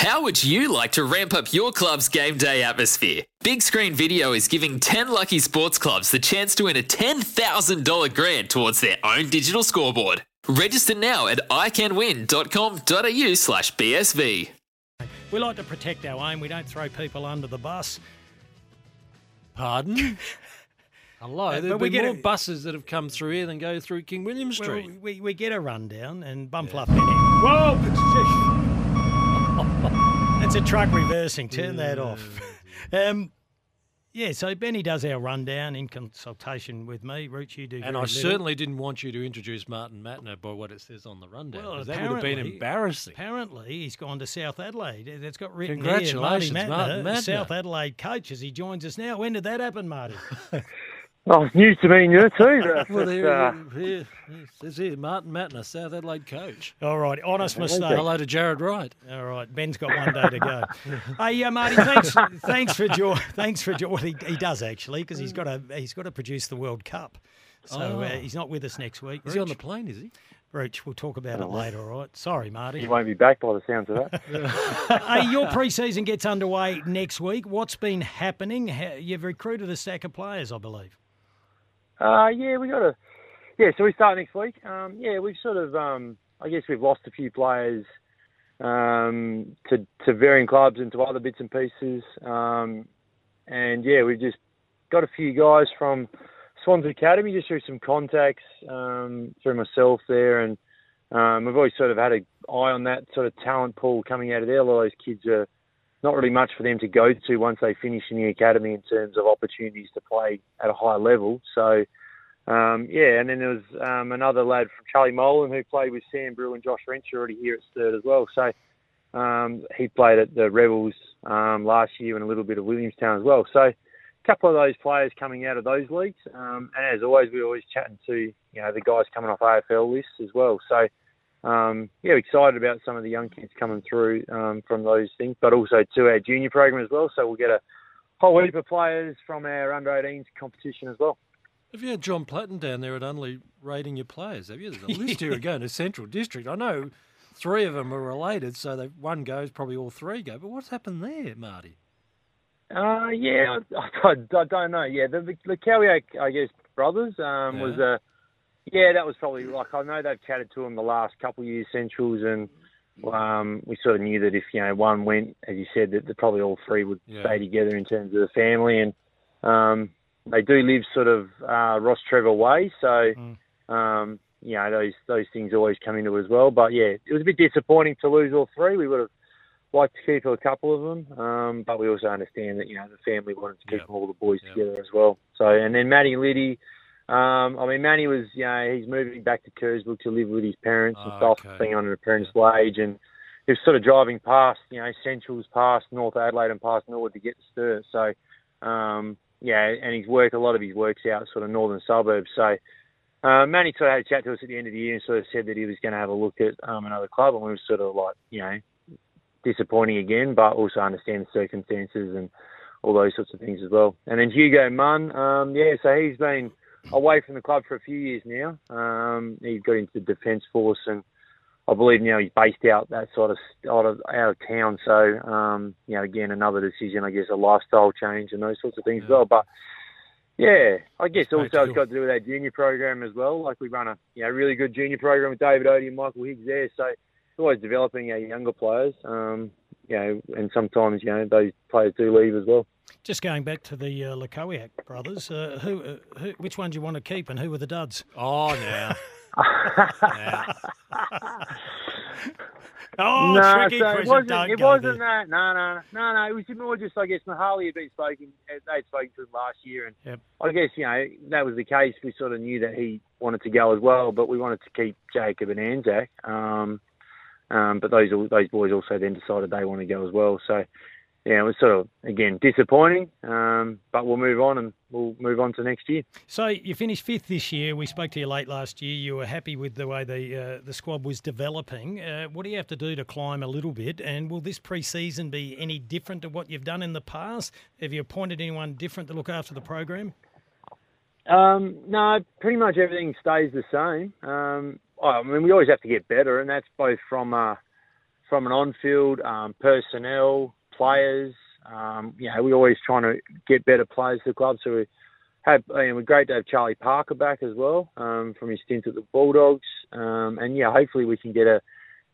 How would you like to ramp up your club's game day atmosphere? Big Screen Video is giving 10 lucky sports clubs the chance to win a $10,000 grant towards their own digital scoreboard. Register now at iCanWin.com.au slash BSV. We like to protect our own. We don't throw people under the bus. Pardon? Hello. Uh, There've but we been get more a- buses that have come through here than go through King William Well, Street. we, we get a rundown and Bumfluff Benny. Whoa! That's a truck reversing. Turn that off. Um, yeah, so Benny does our rundown in consultation with me. Rooch, you do. and I little. certainly didn't want you to introduce Martin Mattner by what it says on the rundown. Well, that would have been embarrassing. Apparently, he's gone to South Adelaide. It's got written Congratulations, here, Martin Mattner, Mattner. South Adelaide coach, as he joins us now. When did that happen, Marty? Oh, news to me and you too. But, Well, but, there, uh, here, here, says here, Martin Mattner, South Adelaide coach. All right, honest mistake. Hello to Jared Wright. All right, Ben's got one day to go. hey, uh, Marty, thanks, thanks for jo- thanks for jo- well, he, he does actually because he's got to he's got to produce the World Cup, so uh, Oh. he's not with us next week. Is he on the plane, is he? Rooch, we'll talk about it later. All right, sorry, Marty. he won't be back by the sounds of that. hey, your pre-season gets underway next week. What's been happening? You've recruited a stack of players, I believe. Uh, yeah, we got to. Yeah, so we start next week. Um, yeah, we've sort of. Um, I guess we've lost a few players um, to to varying clubs and to other bits and pieces. Um, and yeah, we've just got a few guys from Swans Academy just through some contacts um, through myself there, and um, we've always sort of had an eye on that sort of talent pool coming out of there. A lot of those kids are not really much for them to go to once they finish in the academy in terms of opportunities to play at a high level. So, um, yeah, and then there was um, another lad from Charlie Molan who played with Sam Brew and Josh Wrench already here at Sturt as well. So um, he played at the Rebels um, last year and a little bit of Williamstown as well. So a couple of those players coming out of those leagues. Um, and as always, we're always chatting to you know the guys coming off AFL lists as well. So um, yeah, excited about some of the young kids coming through um, from those things, but also to our junior program as well. So we'll get a whole heap of players from our under 18s competition as well. Have you had John Platten down there at Unley rating your players? Have you? There's a list here going to Central District. I know three of them are related, so they, one goes, probably all three go. But what's happened there, Marty? Uh, yeah, I, I, I don't know. Yeah, the the Cowiak, I guess, brothers um, was a yeah, that was probably like I know they've chatted to him the last couple of years, Centrals, and um, we sort of knew that if you know one went, as you said, that, that probably all three would Yeah. stay together in terms of the family, and um, they do live sort of uh, Ross Trevor way, so um, you know those those things always come into it as well. But yeah, it was a bit disappointing to lose all three. We would have liked to keep a couple of them, um, but we also understand that you know the family wanted to keep Yep. all the boys Yep. together as well. So and then Matty Liddy. Um, I mean, Manny was, you know, he's moving back to Kersbrook to live with his parents and Ah, stuff, okay. being on an apprentice wage, and he was sort of driving past, you know, Centrals past North Adelaide and past Norwood to get to Sturt. So, um, yeah, and he's worked a lot of his works out sort of northern suburbs. So, uh, Manny sort of had a chat to us at the end of the year and sort of said that he was going to have a look at um, another club, and we were sort of like, you know, disappointing again, but also understand the circumstances and all those sorts of things as well. And then Hugo Munn, um, yeah, so he's been away from the club for a few years now. Um, he got into the Defence Force, and I believe now he's based out that sort of out of out of town. So um, you know, again, another decision, I guess, a lifestyle change and those sorts of things as well. But yeah, I guess Great also it's got to do with our junior program as well. Like we run a you know really good junior program with David Odie and Michael Higgs there. So it's always developing our younger players. Um, you know, and sometimes you know those players do leave as well. Just going back to the uh, Lakowiak brothers, uh, who, uh, who, which ones do you want to keep, and who were the duds? Oh, now. Oh, no, tricky so it wasn't. Don't It wasn't there. that. No, no, no, no. It was more just. I guess Mahali had been spoken. They'd spoken to him last year, and Yep. I guess you know that was the case. We sort of knew that he wanted to go as well, but we wanted to keep Jacob and Anzac. Um, Um, but those those boys also then decided they want to go as well. So yeah, it was sort of again disappointing, um, but we'll move on and we'll move on to next year. So you finished fifth this year. We spoke to you late last year. You were happy with the way the uh, the squad was developing. Uh, what do you have to do to climb a little bit? And will this pre-season be any different to what you've done in the past? Have you appointed anyone different to look after the program? Um, no, pretty much everything stays the same. Um, I mean, we always have to get better, and that's both from uh, from an on-field um, personnel players. Um, you know, we're always trying to get better players to the club. So we have, mean, we're great to have Charlie Parker back as well um, from his stint at the Bulldogs. Um, and yeah, hopefully we can get a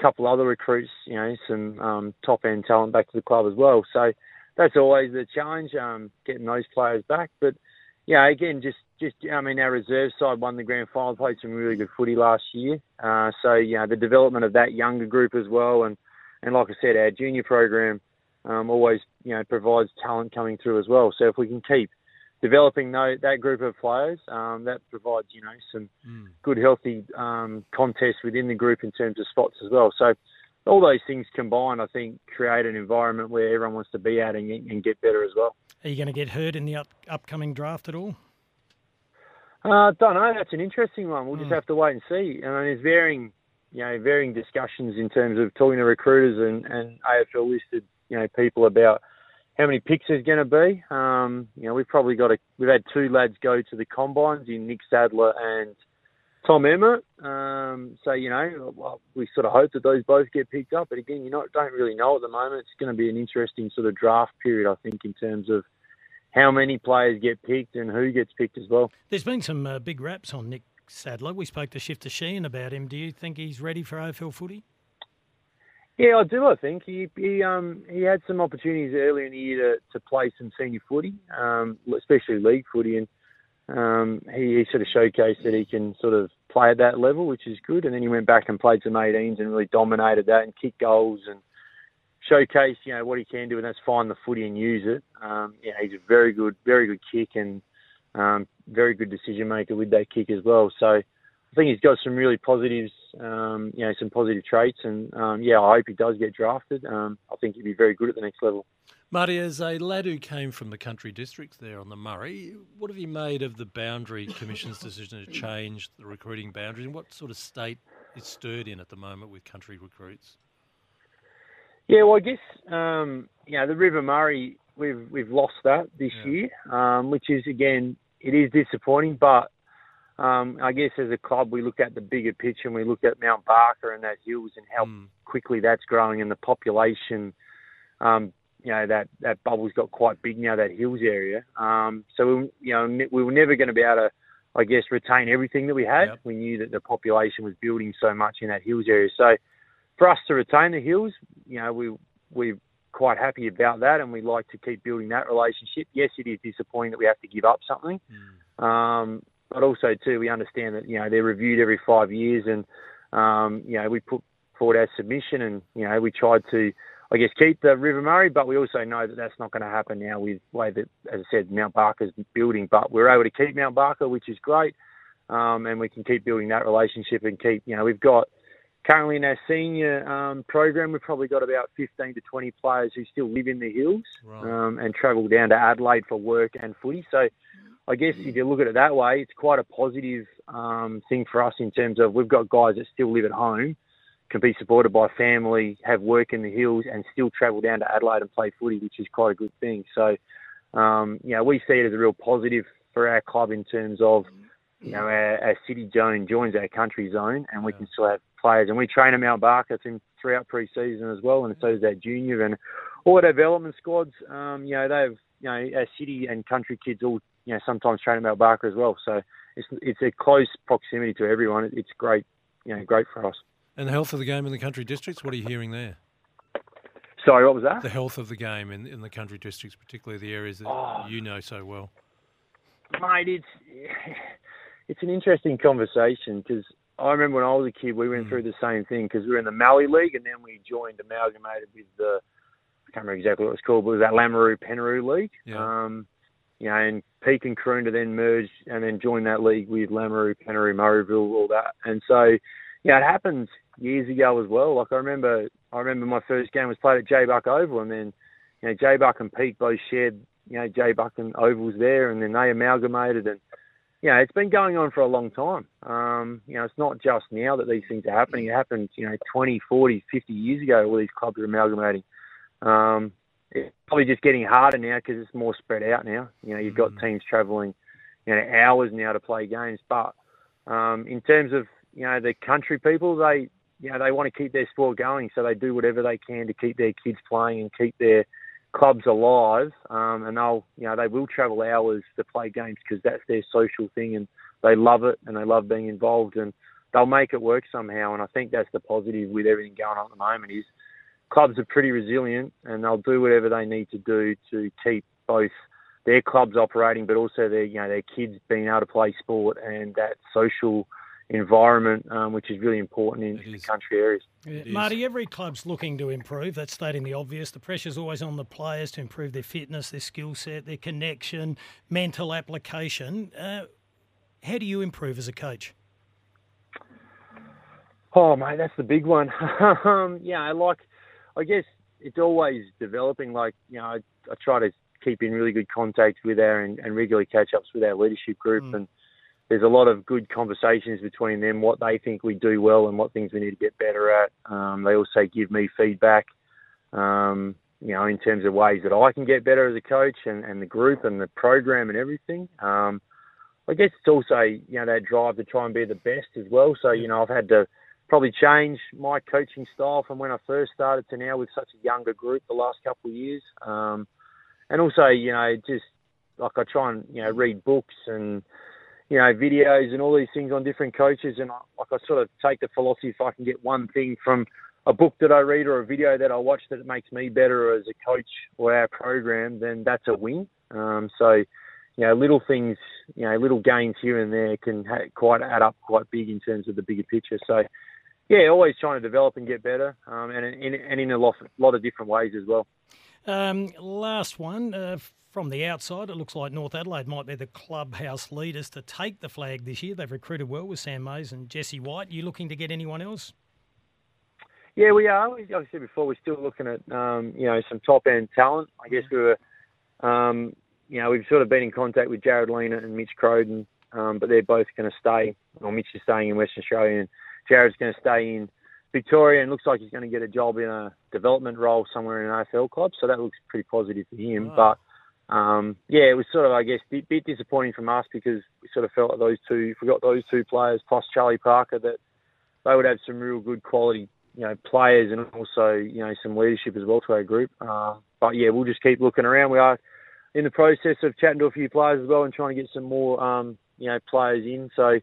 couple other recruits, you know, some um, top end talent back to the club as well. So that's always the challenge, um, getting those players back. But yeah, again, just just I mean, our reserve side won the grand final, played some really good footy last year. Uh, so you know, the development of that younger group as well, and and like I said, our junior program um, always you know provides talent coming through as well. So if we can keep developing that, that group of players, um, that provides you know some mm. good healthy um, contests within the group in terms of spots as well. So all those things combined, I think, create an environment where everyone wants to be at and, and get better as well. Are you going to get hurt in the up, upcoming draft at all? I uh, don't know. That's an interesting one. We'll mm. just have to wait and see. I mean, there's varying, you know, varying discussions in terms of talking to recruiters and, and AFL listed you know people about how many picks there's going to be. Um, you know, we've probably got a we've had two lads go to the combines in Nick Sadler and Tom Emmett. Um, so you know, well, we sort of hope that those both get picked up. But again, you not, don't really know at the moment. It's going to be an interesting sort of draft period, I think, in terms of how many players get picked and who gets picked as well. There's been some uh, big raps on Nick Sadler. We spoke to Shifter Sheehan about him. Do you think he's ready for AFL footy? Yeah, I do. I think he he um he had some opportunities earlier in the year to, to play some senior footy, um, especially league footy, and um, he, he sort of showcased that he can sort of play at that level, which is good. And then he went back and played some 18s and really dominated that and kicked goals and showcased you know what he can do, and that's find the footy and use it. Um, yeah, he's a very good, very good kick and um, very good decision maker with that kick as well. So I think he's got some really positives, um, you know, some positive traits, and um, yeah, I hope he does get drafted. Um, I think he'd be very good at the next level. Marty, as a lad who came from the country districts there on the Murray, what have you made of the Boundary Commission's decision to change the recruiting boundaries, and what sort of state is Sturt in at the moment with country recruits? Yeah, well, I guess um, you know the River Murray, we've we've lost that this yeah. year, um, which is again it is disappointing, but um, I guess as a club, we look at the bigger picture and we look at Mount Barker and that hills and how mm. quickly that's growing and the population. Um, you know that that bubble's got quite big now. That hills area. Um, so we, you know we were never going to be able to, I guess, retain everything that we had. Yep. We knew that the population was building so much in that hills area. So for us to retain the hills, you know, we we're quite happy about that, and we like to keep building that relationship. Yes, it is disappointing that we have to give up something. Mm. Um, but also too we understand that you know they're reviewed every five years, and um, you know we put forward our submission, and you know we tried to. I guess keep the River Murray, but we also know that that's not going to happen now with the way that, as I said, Mount Barker's building. But we're able to keep Mount Barker, which is great, um, and we can keep building that relationship and keep. You know, we've got currently in our senior um, program, we've probably got about 15 to 20 players who still live in the hills right. um, and travel down to Adelaide for work and footy. So I guess if you look at it that way, it's quite a positive um, thing for us in terms of we've got guys that still live at home, can be supported by family, have work in the hills, and still travel down to Adelaide and play footy, which is quite a good thing. So, um, you know, we see it as a real positive for our club in terms of, you know, our, our city zone joins our country zone, and we can still have players. And we train at Mount Barker throughout pre-season as well, and so does our junior and all our development squads. Um, you know, they've you know, our city and country kids all you know sometimes train at Mount Barker as well. So it's it's a close proximity to everyone. It's great, you know, great for us. And the health of the game in the country districts. What are you hearing there? Sorry, what was that? The health of the game in, in the country districts, particularly the areas that oh, you know so well. Mate, it's it's an interesting conversation because I remember when I was a kid, we went mm. through the same thing because we were in the Mallee League and then we joined amalgamated with the I can't remember exactly what it was called, but it was that Lameroo Pinnaroo League. Yeah. Um, you know, and Peak and Karoonda then merged and then joined that league with Lameroo, Pinnaroo, Murrayville, all that. And so, yeah, it happened years ago as well. Like I remember, I remember my first game was played at Jabuk Oval, and then you know Jabuk and Peak both shared you know Jabuk and Ovals there, and then they amalgamated, and you know it's been going on for a long time. Um, you know it's not just now that these things are happening. It happened you know 20, 40, 50 years ago. All these clubs are amalgamating. Um, it's probably just getting harder now because it's more spread out now. You know you've got teams travelling you know hours now to play games, but um, in terms of you know the country people, they you know they want to keep their sport going, so they do whatever they can to keep their kids playing and keep their clubs alive. Um, and they'll you know they will travel hours to play games because that's their social thing, and they love it and they love being involved, and they'll make it work somehow. And I think that's the positive with everything going on at the moment is clubs are pretty resilient and they'll do whatever they need to do to keep both their clubs operating, but also their you know their kids being able to play sport and that social environment, um, which is really important in, in the country areas. Yeah, Marty, every club's looking to improve. That's stating the obvious. The pressure's always on the players to improve their fitness, their skill set, their connection, mental application. Uh, how do you improve as a coach? Oh, mate, that's the big one. um, yeah, like I guess it's always developing. Like you know, I, I try to keep in really good contact with our and, and regularly catch ups with our leadership group mm. and there's a lot of good conversations between them, what they think we do well and what things we need to get better at. Um, they also give me feedback, um, you know, in terms of ways that I can get better as a coach and, and the group and the program and everything. Um, I guess it's also, you know, that drive to try and be the best as well. So, you know, I've had to probably change my coaching style from when I first started to now with such a younger group the last couple of years. Um, and also, you know, just like I try and, you know, read books and, you know, videos and all these things on different coaches. And I, like I sort of take the philosophy if I can get one thing from a book that I read or a video that I watch that makes me better as a coach or our program, then that's a win. Um, so, you know, little things, you know, little gains here and there can ha- quite add up quite big in terms of the bigger picture. So, yeah, always trying to develop and get better, um, and in, and in a lot, lot of different ways as well. Um, last one. Uh, from the outside, it looks like North Adelaide might be the clubhouse leaders to take the flag this year. They've recruited well with Sam Mayes and Jesse White. You looking to get anyone else? Yeah, we are. Like I said before, we're still looking at um, you know some top end talent. I guess we were, um, you know, we've sort of been in contact with Jared Lena and Mitch Crowden, um, but they're both going to stay. Well, Mitch is staying in Western Australia, and Jared's going to stay in Victoria, and looks like he's going to get a job in a development role somewhere in an AFL club. So that looks pretty positive for him. Oh. But um, yeah, it was sort of, I guess, a bit, disappointing from us because we sort of felt like those two, if we got those two players plus Charlie Parker, that they would have some real good quality, you know, players and also, you know, some leadership as well to our group. Uh, but yeah, we'll just keep looking around. We are in the process of chatting to a few players as well and trying to get some more, um, you know, players in. So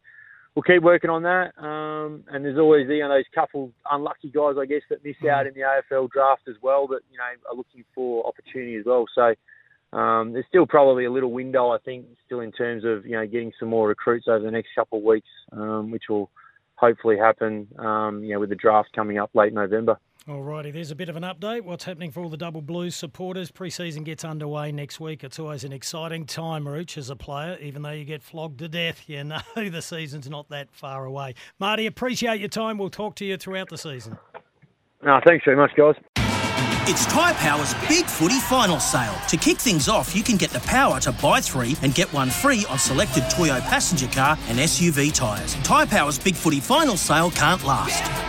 we'll keep working on that. Um, and there's always, you know, those couple unlucky guys, I guess, that miss out in the AFL draft as well that, you know, are looking for opportunity as well. So, um, there's still probably a little window, I think, still in terms of you know getting some more recruits over the next couple of weeks, um, which will hopefully happen. Um, you know, with the draft coming up late November. Alrighty, there's a bit of an update. What's happening for all the Double Blues supporters? Pre-season gets underway next week. It's always an exciting time, Rooch, as a player. Even though you get flogged to death, you know the season's not that far away. Marty, appreciate your time. We'll talk to you throughout the season. No, thanks very much, guys. It's Tyre Power's Big Footy Final Sale. To kick things off, you can get the power to buy three and get one free on selected Toyo passenger car and SUV tyres. Tyre Power's Big Footy Final Sale can't last.